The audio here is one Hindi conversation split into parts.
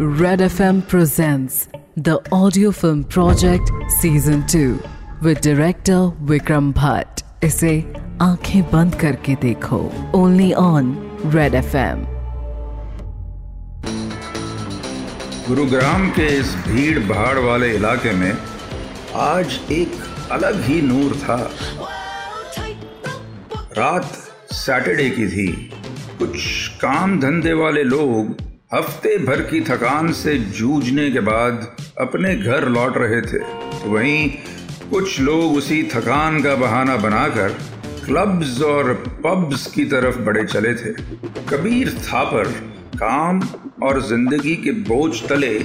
Red FM presents the audio film project season 2 with director Vikram Bhatt. इसे आँखें बंद करके देखो। Only on Red FM Gurugram के इस भीड़ भाड़ वाले इलाके में आज एक अलग ही नूर था। रात सैटरडे की थी। कुछ काम धंधे वाले लोग हफ़्ते भर की थकान से जूझने के बाद अपने घर लौट रहे थे। वहीं कुछ लोग उसी थकान का बहाना बनाकर क्लब्स और पब्स की तरफ़ बढ़े चले थे। कबीर थापर, काम और ज़िंदगी के बोझ तले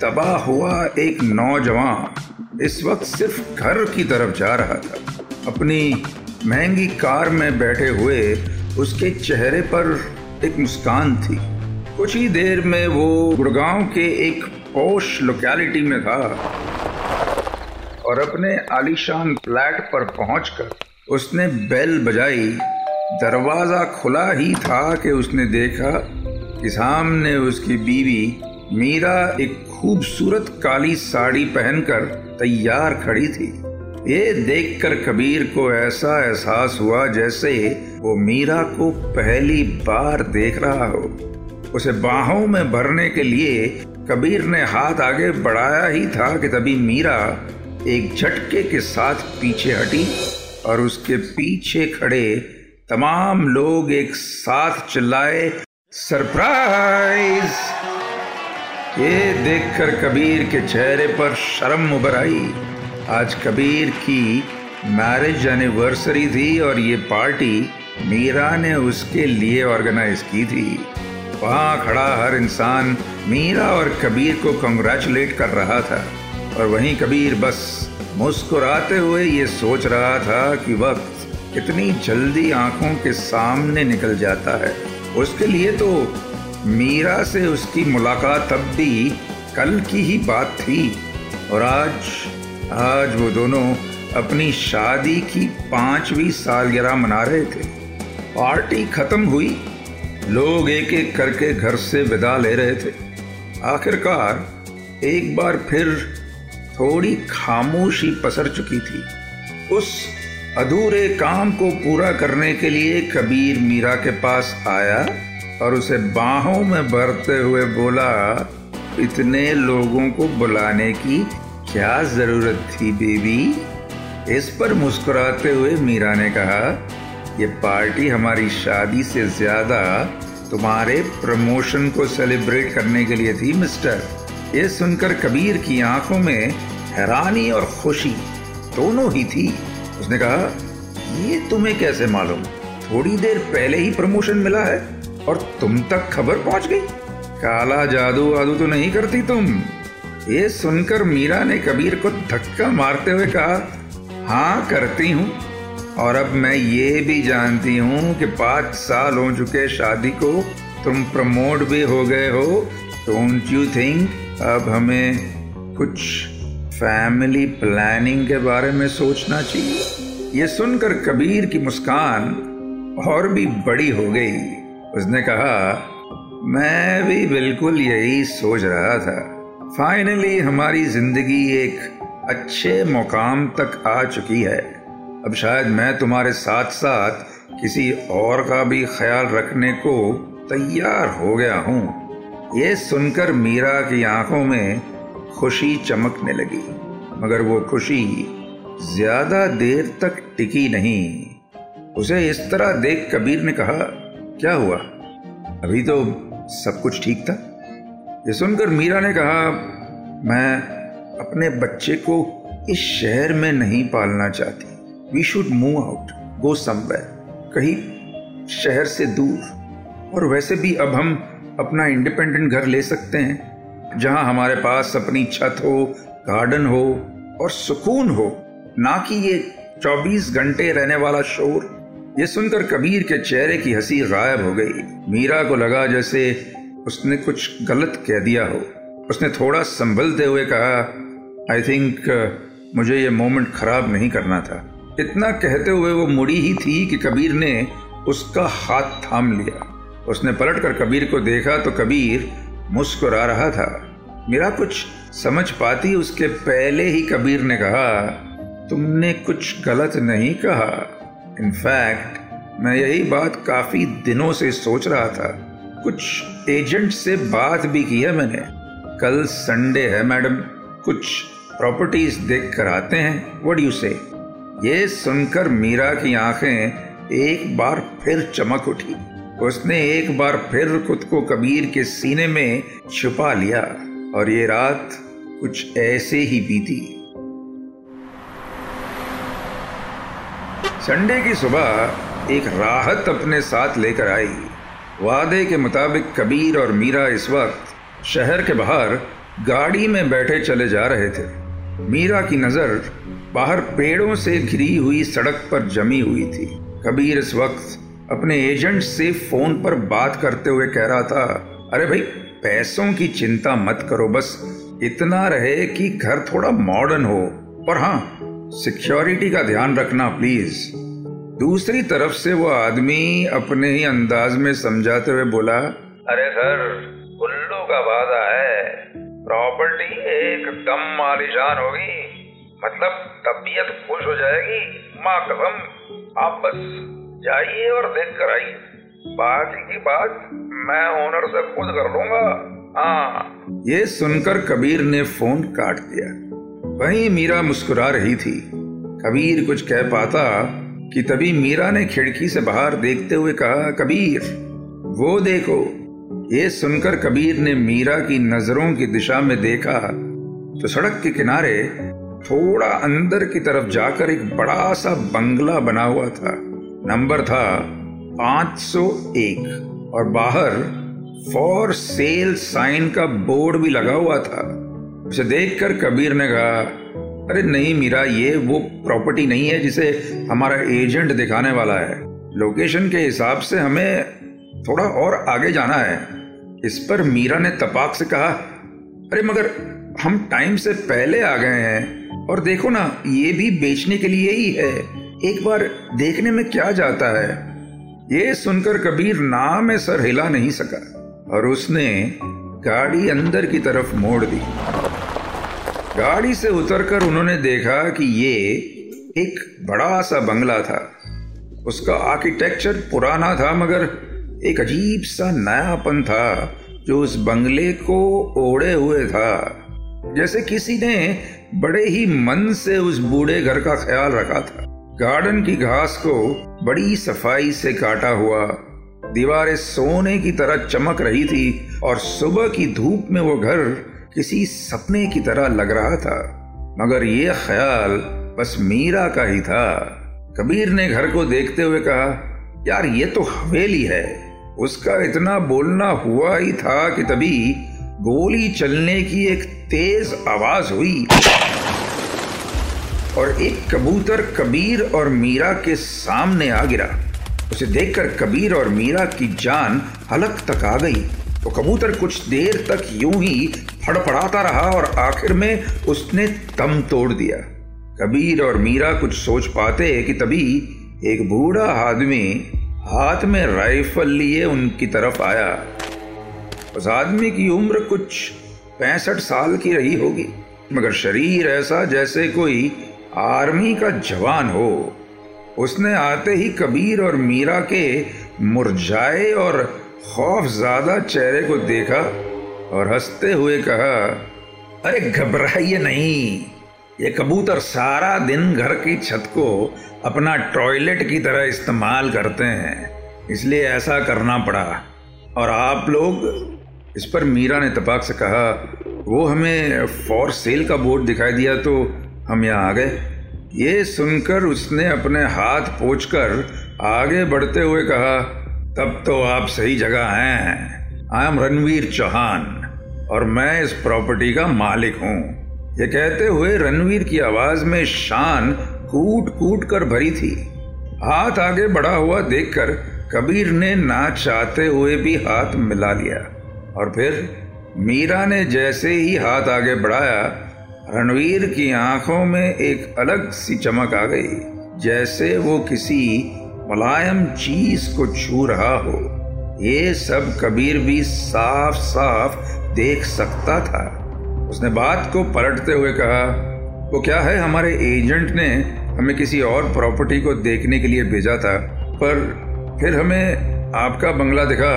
तबाह हुआ एक नौजवान इस वक्त सिर्फ़ घर की तरफ़ जा रहा था। अपनी महँगी कार में बैठे हुए उसके चेहरे पर एक मुस्कान थी। कुछ ही देर में वो गुड़गांव के एक पोश लोकेलिटी में था और अपने आलीशान फ्लैट पर पहुंचकर उसने बेल बजाई। दरवाज़ा खुला ही था कि उसने देखा कि सामने उसकी बीवी मीरा एक खूबसूरत काली साड़ी पहनकर तैयार खड़ी थी। ये देखकर कबीर को ऐसा एहसास हुआ जैसे वो मीरा को पहली बार देख रहा हो। उसे बाहों में भरने के लिए कबीर ने हाथ आगे बढ़ाया ही था कि तभी मीरा एक झटके के साथ पीछे हटी और उसके पीछे खड़े तमाम लोग एक साथ चिल्लाए, सरप्राइज़! ये देखकर कबीर के चेहरे पर शर्म उभर आई। आज कबीर की मैरिज एनिवर्सरी थी और ये पार्टी मीरा ने उसके लिए ऑर्गेनाइज की थी। वहाँ खड़ा हर इंसान मीरा और कबीर को कंग्रेचुलेट कर रहा था। और वहीं कबीर बस मुस्कुराते हुए ये सोच रहा था कि वक्त कितनी जल्दी आँखों के सामने निकल जाता है। उसके लिए तो मीरा से उसकी मुलाकात तब भी कल की ही बात थी। और आज आज वो दोनों अपनी शादी की पांचवी सालगिरह मना रहे थे। पार्टी खत्म हुई लोग एक एक करके घर से विदा ले रहे थे। आखिरकार, एक बार फिर थोड़ी खामोशी पसर चुकी थी। उस अधूरे काम को पूरा करने के लिए कबीर मीरा के पास आया और उसे बाहों में भरते हुए बोला, इतने लोगों को बुलाने की क्या ज़रूरत थी, बेबी? इस पर मुस्कुराते हुए मीरा ने कहा ये पार्टी हमारी शादी से ज़्यादा तुम्हारे प्रमोशन को सेलिब्रेट करने के लिए थी, मिस्टर। ये सुनकर कबीर की आँखों में हैरानी और खुशी दोनों ही थी। उसने कहा, ये तुम्हें कैसे मालूम? थोड़ी देर पहले ही प्रमोशन मिला है और तुम तक खबर पहुँच गई। काला जादू वादू तो नहीं करती तुम। ये सुनकर मीरा ने कबीर को धक्का मारते हुए कहा हाँ करती हूँ। और अब मैं ये भी जानती हूँ कि पाँच साल हो चुके शादी को, तुम प्रमोट भी हो गए हो डोंट यू थिंक अब हमें कुछ फैमिली प्लानिंग के बारे में सोचना चाहिए। ये सुनकर कबीर की मुस्कान और भी बड़ी हो गई। उसने कहा, मैं भी बिल्कुल यही सोच रहा था। फाइनली हमारी ज़िंदगी एक अच्छे मुकाम तक आ चुकी है। अब शायद मैं तुम्हारे साथ साथ किसी और का भी ख्याल रखने को तैयार हो गया हूँ। ये सुनकर मीरा की आँखों में खुशी चमकने लगी, मगर वो खुशी ज़्यादा देर तक टिकी नहीं। उसे इस तरह देख कबीर ने कहा, क्या हुआ? अभी तो सब कुछ ठीक था? ये सुनकर मीरा ने कहा, मैं अपने बच्चे को इस शहर में नहीं पालना चाहती। We should move out go somewhere कहीं शहर से दूर। और वैसे भी अब हम अपना इंडिपेंडेंट घर ले सकते हैं, जहाँ हमारे पास अपनी छत हो गार्डन हो, और सुकून हो। ना कि ये 24 घंटे रहने वाला शोर। ये सुनकर कबीर के चेहरे की हँसी गायब हो गई। मीरा को लगा जैसे उसने कुछ गलत कह दिया हो। उसने थोड़ा संभलते हुए कहा आई थिंक मुझे ये मोमेंट खराब नहीं करना था। इतना कहते हुए वो मुड़ी ही थी कि कबीर ने उसका हाथ थाम लिया। उसने पलट कर कबीर को देखा तो कबीर मुस्कुरा रहा था। मेरा कुछ समझ पाती, उसके पहले ही कबीर ने कहा, तुमने कुछ गलत नहीं कहा। इनफैक्ट मैं यही बात काफ़ी दिनों से सोच रहा था। कुछ एजेंट से बात भी की है मैंने। कल संडे है, मैडम। कुछ प्रॉपर्टीज़ देख कर आते हैं। व्हाट यू से ये सुनकर मीरा की आँखें एक बार फिर चमक उठी। उसने एक बार फिर खुद को कबीर के सीने में छुपा लिया और ये रात कुछ ऐसे ही बीती। संडे की सुबह एक राहत अपने साथ लेकर आई। वादे के मुताबिक कबीर और मीरा इस वक्त शहर के बाहर गाड़ी में बैठे चले जा रहे थे। मीरा की नज़र बाहर पेड़ों से घिरी हुई सड़क पर जमी हुई थी। कबीर इस वक्त अपने एजेंट से फ़ोन पर बात करते हुए कह रहा था, अरे भाई, पैसों की चिंता मत करो, बस इतना रहे कि घर थोड़ा मॉडर्न हो। और हाँ सिक्योरिटी का ध्यान रखना प्लीज़ दूसरी तरफ़ से वो आदमी अपने ही अंदाज में समझाते हुए बोला, अरे सर, उल्लू का वादा है। प्रॉपर्टी एकदम मालिशान होगी। मतलब तबीयत खुश हो जाएगी। माँ कसम, आप बस जाइए और देख कर आइए। बाकी की बात, मैं ओनर से खुद कर लूँगा। हाँ। ये सुनकर कबीर ने फ़ोन काट दिया। वहीं मीरा मुस्कुरा रही थी। कबीर कुछ कह पाता कि तभी मीरा ने खिड़की से बाहर देखते हुए कहा, कबीर, वो देखो ये सुनकर कबीर ने मीरा की नज़रों की दिशा में देखा तो सड़क के किनारे थोड़ा अंदर की तरफ़ जाकर एक बड़ा सा बंगला बना हुआ था। नंबर था 501 और बाहर फॉर सेल साइन का बोर्ड भी लगा हुआ था। उसे देखकर कबीर ने कहा, अरे नहीं मीरा, ये वो प्रॉपर्टी नहीं है जिसे हमारा एजेंट दिखाने वाला है। लोकेशन के हिसाब से हमें थोड़ा और आगे जाना है। इस पर मीरा ने तपाक से कहा, अरे मगर हम टाइम से पहले आ गए हैं और देखो ना, ये भी बेचने के लिए ही है। एक बार देखने में क्या जाता है? ये सुनकर कबीर ना में सर हिला नहीं सका और उसने गाड़ी अंदर की तरफ़ मोड़ दी। गाड़ी से उतरकर उन्होंने देखा कि ये एक बड़ा सा बंगला था। उसका आर्किटेक्चर पुराना था मगर एक अजीब सा नयापन था, जो उस बंगले को ओढ़े हुए था। जैसे किसी ने बड़े ही मन से उस बूढ़े घर का ख्याल रखा था। गार्डन की घास को बड़ी सफ़ाई से काटा हुआ, दीवारें सोने की तरह चमक रही थी, और सुबह की धूप में वो घर किसी सपने की तरह लग रहा था। मगर ये ख्याल बस मीरा का ही था। कबीर ने घर को देखते हुए कहा, यार, ये तो हवेली है। उसका इतना बोलना हुआ ही था कि तभी गोली चलने की एक तेज आवाज़ हुई। और एक कबूतर कबीर और मीरा के सामने आ गिरा। उसे देखकर कबीर और मीरा की जान हलक तक आ गई। तो कबूतर कुछ देर तक यूँ ही फड़फड़ाता रहा और आखिर में उसने दम तोड़ दिया। कबीर और मीरा कुछ सोच पाते कि तभी एक बूढ़ा आदमी हाथ में राइफल लिए उनकी तरफ़ आया। उस आदमी की उम्र कुछ पैंसठ साल की रही होगी, मगर शरीर ऐसा जैसे कोई आर्मी का जवान हो। उसने आते ही कबीर और मीरा के मुरझाए और खौफ ज़्यादा चेहरे को देखा और हँसते हुए कहा, अरे घबराइए नहीं ये कबूतर सारा दिन घर की छत को अपना टॉयलेट की तरह इस्तेमाल करते हैं। इसलिए ऐसा करना पड़ा। और आप लोग, इस पर मीरा ने तपाक से कहा, वो हमें फॉर सेल का बोर्ड दिखाई दिया तो हम यहाँ आ गए। ये सुनकर उसने अपने हाथ पोछकर आगे बढ़ते हुए कहा, तब तो आप सही जगह हैं। आई एम रणवीर चौहान और मैं इस प्रॉपर्टी का मालिक हूँ। ये कहते हुए रणवीर की आवाज़ में शान कूट कूट कर भरी थी। हाथ आगे बढ़ा हुआ देखकर कबीर ने ना चाहते हुए भी हाथ मिला लिया और फिर मीरा ने जैसे ही हाथ आगे बढ़ाया, रणवीर की आँखों में एक अलग सी चमक आ गई, जैसे वो किसी मुलायम चीज़ को छू रहा हो। ये सब कबीर भी साफ़ साफ़ देख सकता था। उसने बात को पलटते हुए कहा, वो क्या है हमारे एजेंट ने हमें किसी और प्रॉपर्टी को देखने के लिए भेजा था? पर फिर हमें आपका बंगला दिखा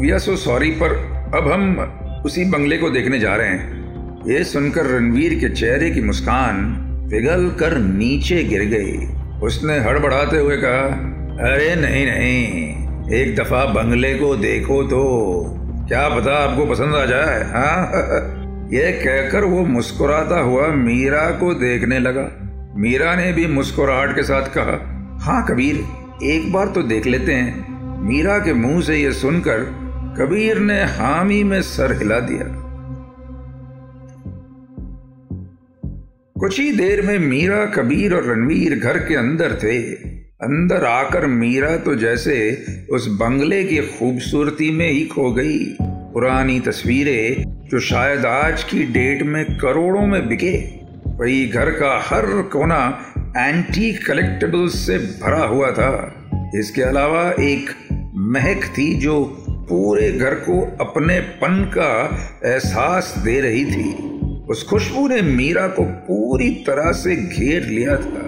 वी आर सो सॉरी, पर अब हम उसी बंगले को देखने जा रहे हैं। ये सुनकर रणवीर के चेहरे की मुस्कान पिघल कर नीचे गिर गई। उसने हड़बड़ाते हुए कहा, अरे नहीं नहीं, एक दफ़ा बंगले को देखो तो। क्या पता आपको पसंद आ जाए हाँ? ये कहकर वो मुस्कुराता हुआ मीरा को देखने लगा। मीरा ने भी मुस्कुराहट के साथ कहा हाँ कबीर, एक बार तो देख लेते हैं। मीरा के मुँह से यह सुनकर कबीर ने हामी में सर हिला दिया। कुछ ही देर में मीरा, कबीर और रणवीर घर के अंदर थे। अंदर आकर मीरा तो जैसे उस बंगले की खूबसूरती में ही खो गई। पुरानी तस्वीरें जो शायद आज की डेट में करोड़ों में बिके। वही घर का हर कोना एंटी कलेक्टेबल्स से भरा हुआ था। इसके अलावा एक महक थी जो पूरे घर को अपने पन का एहसास दे रही थी। उस खुशबू ने मीरा को पूरी तरह से घेर लिया था।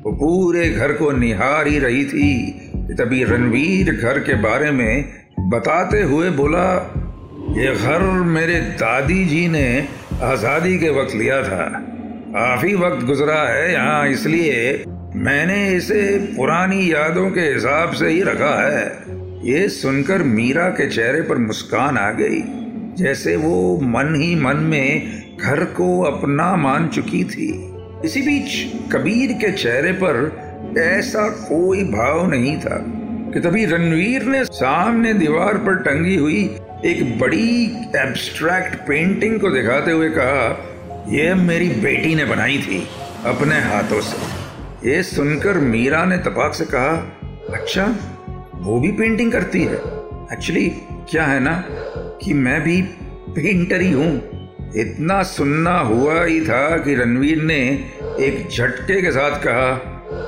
वो पूरे घर को निहार ही रही थी। तभी रणवीर घर के बारे में बताते हुए बोला, ये घर मेरे दादी जी ने आज़ादी के वक्त लिया था। काफ़ी वक्त गुजरा है यहाँ, इसलिए मैंने इसे पुरानी यादों के हिसाब से ही रखा है। ये सुनकर मीरा के चेहरे पर मुस्कान आ गई, जैसे वो मन ही मन में घर को अपना मान चुकी थी। इसी बीच कबीर के चेहरे पर ऐसा कोई भाव नहीं था कि तभी रणवीर ने सामने दीवार पर टंगी हुई एक बड़ी एब्स्ट्रैक्ट पेंटिंग को दिखाते हुए कहा, यह मेरी बेटी ने बनाई थी, अपने हाथों से। ये सुनकर मीरा ने तपाक से कहा अच्छा वो भी पेंटिंग करती है। एक्चुअली क्या है ना कि मैं भी पेंटर ही हूँ। इतना सुनना हुआ ही था कि रणवीर ने एक झटके के साथ कहा,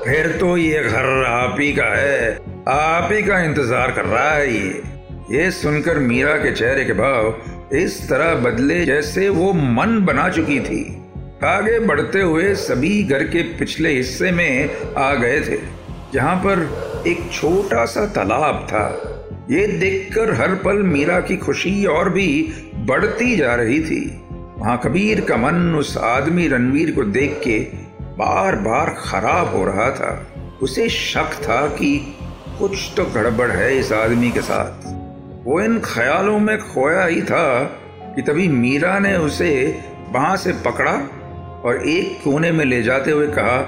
फिर तो ये घर आप ही का है, आप ही का इंतज़ार कर रहा है ये। ये सुनकर मीरा के चेहरे के भाव इस तरह बदले जैसे वो मन बना चुकी थी। आगे बढ़ते हुए सभी घर के पिछले हिस्से में आ गए थे, जहाँ पर एक छोटा सा तालाब था। ये देखकर हर पल मीरा की खुशी और भी बढ़ती जा रही थी। वहाँ कबीर का मन उस आदमी रणवीर को देख के बार बार खराब हो रहा था। उसे शक था कि कुछ तो गड़बड़ है इस आदमी के साथ। वो इन ख्यालों में खोया ही था कि तभी मीरा ने उसे वहाँ से पकड़ा और एक कोने में ले जाते हुए कहा,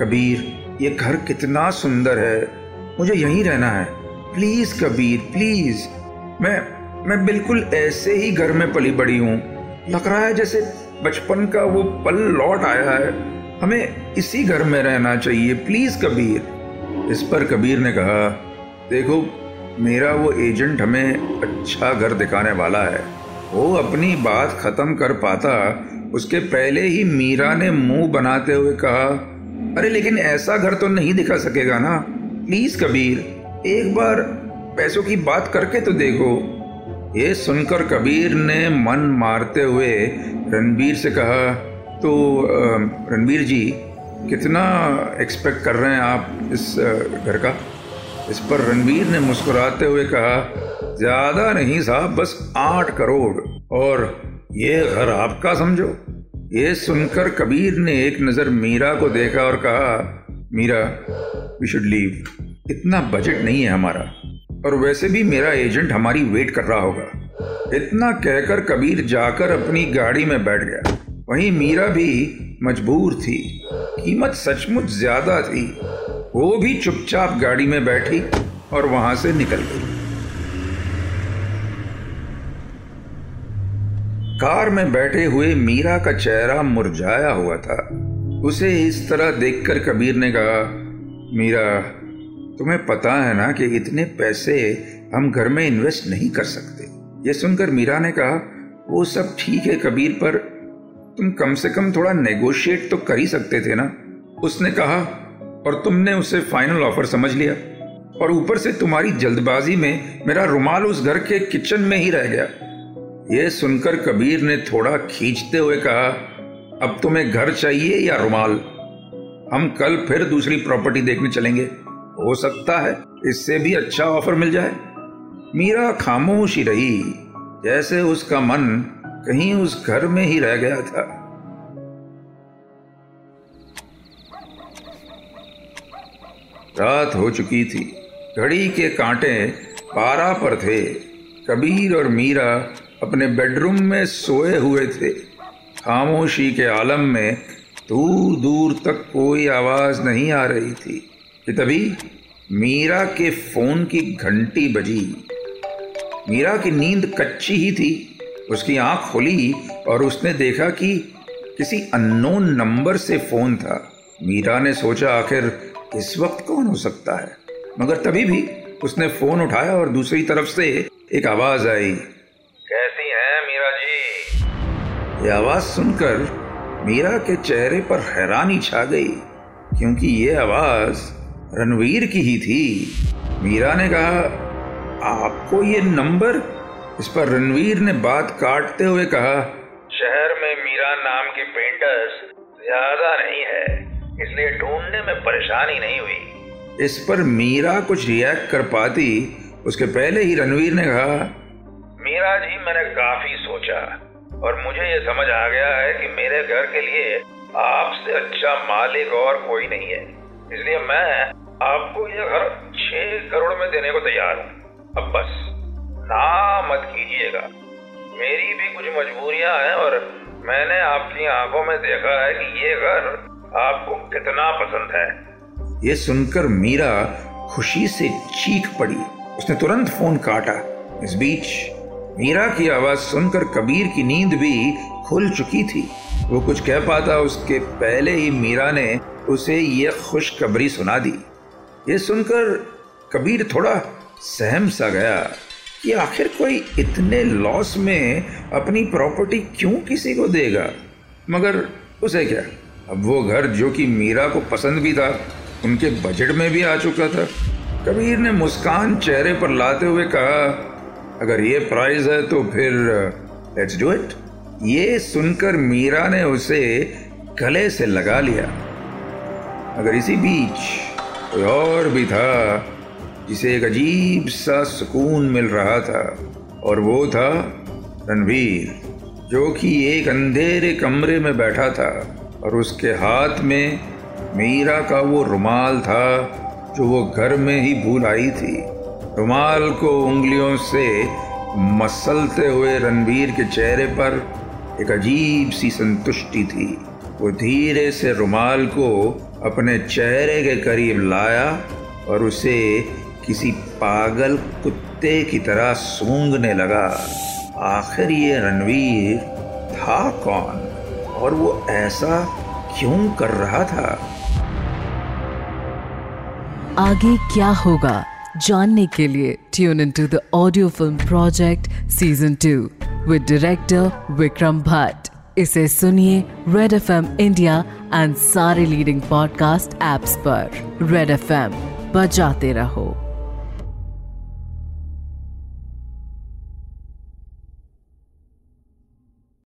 कबीर, ये घर कितना सुंदर है। मुझे यहीं रहना है। Please Kabir, please. मैं मैं बिल्कुल ऐसे ही घर में पली बड़ी हूँ। लग रहा है जैसे बचपन का वो पल लौट आया है। हमें इसी घर में रहना चाहिए प्लीज़ कबीर। इस पर कबीर ने कहा, देखो, मेरा वो एजेंट हमें अच्छा घर दिखाने वाला है। वो अपनी बात खत्म कर पाता, उसके पहले ही मीरा ने मुँह बनाते हुए कहा, अरे, लेकिन ऐसा घर तो नहीं दिखा सकेगा ना। प्लीज़ कबीर, एक बार पैसों की बात करके तो देखो। ये सुनकर कबीर ने मन मारते हुए रणबीर से कहा तो रणबीर जी, कितना एक्सपेक्ट कर रहे हैं आप इस घर का? इस पर रणबीर ने मुस्कुराते हुए कहा, ज़्यादा नहीं साहब, बस आठ करोड़। और ये घर आपका समझो। ये सुनकर कबीर ने एक नज़र मीरा को देखा और कहा, मीरा वी शुड लीव इतना बजट नहीं है हमारा। और वैसे भी मेरा एजेंट हमारी वेट कर रहा होगा। इतना कहकर कबीर जाकर अपनी गाड़ी में बैठ गया। वहीं मीरा भी मजबूर थी। कीमत सचमुच ज़्यादा थी। वो भी चुपचाप गाड़ी में बैठी और वहाँ से निकल गई। कार में बैठे हुए मीरा का चेहरा मुरझाया हुआ था। उसे इस तरह देखकर कबीर ने कहा, मीरा तुम्हें पता है ना कि इतने पैसे हम घर में इन्वेस्ट नहीं कर सकते। ये सुनकर मीरा ने कहा, वो सब ठीक है कबीर, पर तुम कम से कम थोड़ा नेगोशिएट तो कर ही सकते थे ना? उसने कहा, और तुमने उसे फाइनल ऑफ़र समझ लिया। और ऊपर से तुम्हारी जल्दबाजी में मेरा रुमाल उस घर के किचन में ही रह गया। यह सुनकर कबीर ने थोड़ा खींचते हुए कहा, अब तुम्हें घर चाहिए या रुमाल? हम कल फिर दूसरी प्रॉपर्टी देखने चलेंगे। हो सकता है इससे भी अच्छा ऑफ़र मिल जाए। मीरा खामोश ही रही, जैसे उसका मन कहीं उस घर में ही रह गया था। रात हो चुकी थी। घड़ी के कांटे पारा पर थे। कबीर और मीरा अपने बेडरूम में सोए हुए थे। खामोशी के आलम में दूर दूर तक कोई आवाज़ नहीं आ रही थी। कि तभी मीरा के फ़ोन की घंटी बजी। मीरा की नींद कच्ची ही थी। उसकी आँख खुली और उसने देखा कि किसी अननोन नंबर से फ़ोन था। मीरा ने सोचा आखिर इस वक्त कौन हो सकता है? मगर तभी भी उसने फ़ोन उठाया और दूसरी तरफ़ से एक आवाज़ आई। कैसी हैं मीरा जी? ये आवाज़ सुनकर मीरा के चेहरे पर हैरानी छा गई क्योंकि ये आवाज़ रणवीर की ही थी। मीरा ने कहा आपको ये नंबर? इस पर रणवीर ने बात काटते हुए कहा शहर में मीरा नाम की पेंटर्स ज़्यादा नहीं है इसलिए ढूँढने में परेशानी नहीं हुई। इस पर मीरा कुछ रिएक्ट कर पाती। उसके पहले ही रणवीर ने कहा मीरा जी मैंने काफ़ी सोचा और मुझे ये समझ आ गया है कि मेरे घर के लिए आपसे अच्छा मालिक और कोई नहीं है। इसलिए मैं आपको यह घर छह करोड़ में देने को तैयार हूँ। अब बस, ना मत कीजिएगा। मेरी भी कुछ मजबूरियाँ हैं और मैंने आपकी आँखों में देखा है कि ये घर आपको कितना पसंद है। ये सुनकर मीरा खुशी से चीख पड़ी। उसने तुरंत फ़ोन काटा। इस बीच मीरा की आवाज़ सुनकर कबीर की नींद भी खुल चुकी थी। वो कुछ कह पाता, उसके पहले ही मीरा ने उसे ये खुशखबरी सुना दी। ये सुनकर कबीर थोड़ा सहम सा गया कि आखिर कोई इतने लॉस में अपनी प्रॉपर्टी क्यों किसी को देगा? मगर उसे क्या? अब वो घर जो कि मीरा को पसंद भी था, उनके बजट में भी आ चुका था। कबीर ने मुस्कान चेहरे पर लाते हुए कहा, अगर ये प्राइस है तो फिर लेट्स डू इट ये सुनकर मीरा ने उसे गले से लगा लिया। अगर इसी बीच कोई और भी था, जिसे एक अजीब सा सुकून मिल रहा था, और वो था रणवीर, जो कि एक अंधेरे कमरे में बैठा था, और उसके हाथ में मीरा का वो रुमाल था, जो वो घर में ही भूल आई थी। रुमाल को उंगलियों से मसलते हुए रणवीर के चेहरे पर एक अजीब सी संतुष्टि थी। वो धीरे से रुमाल को अपने चेहरे के करीब लाया और उसे किसी पागल कुत्ते की तरह सूंघने लगा। आखिर ये रणवीर था कौन और वो ऐसा क्यों कर रहा था? आगे क्या होगा जानने के लिए tune in to the audio film project season two with director Vikram Bhatt इसे सुनिए Red F M India and सारे लीडिंग पॉडकास्ट एप्स पर। रेड एफ़ एम बजाते रहो।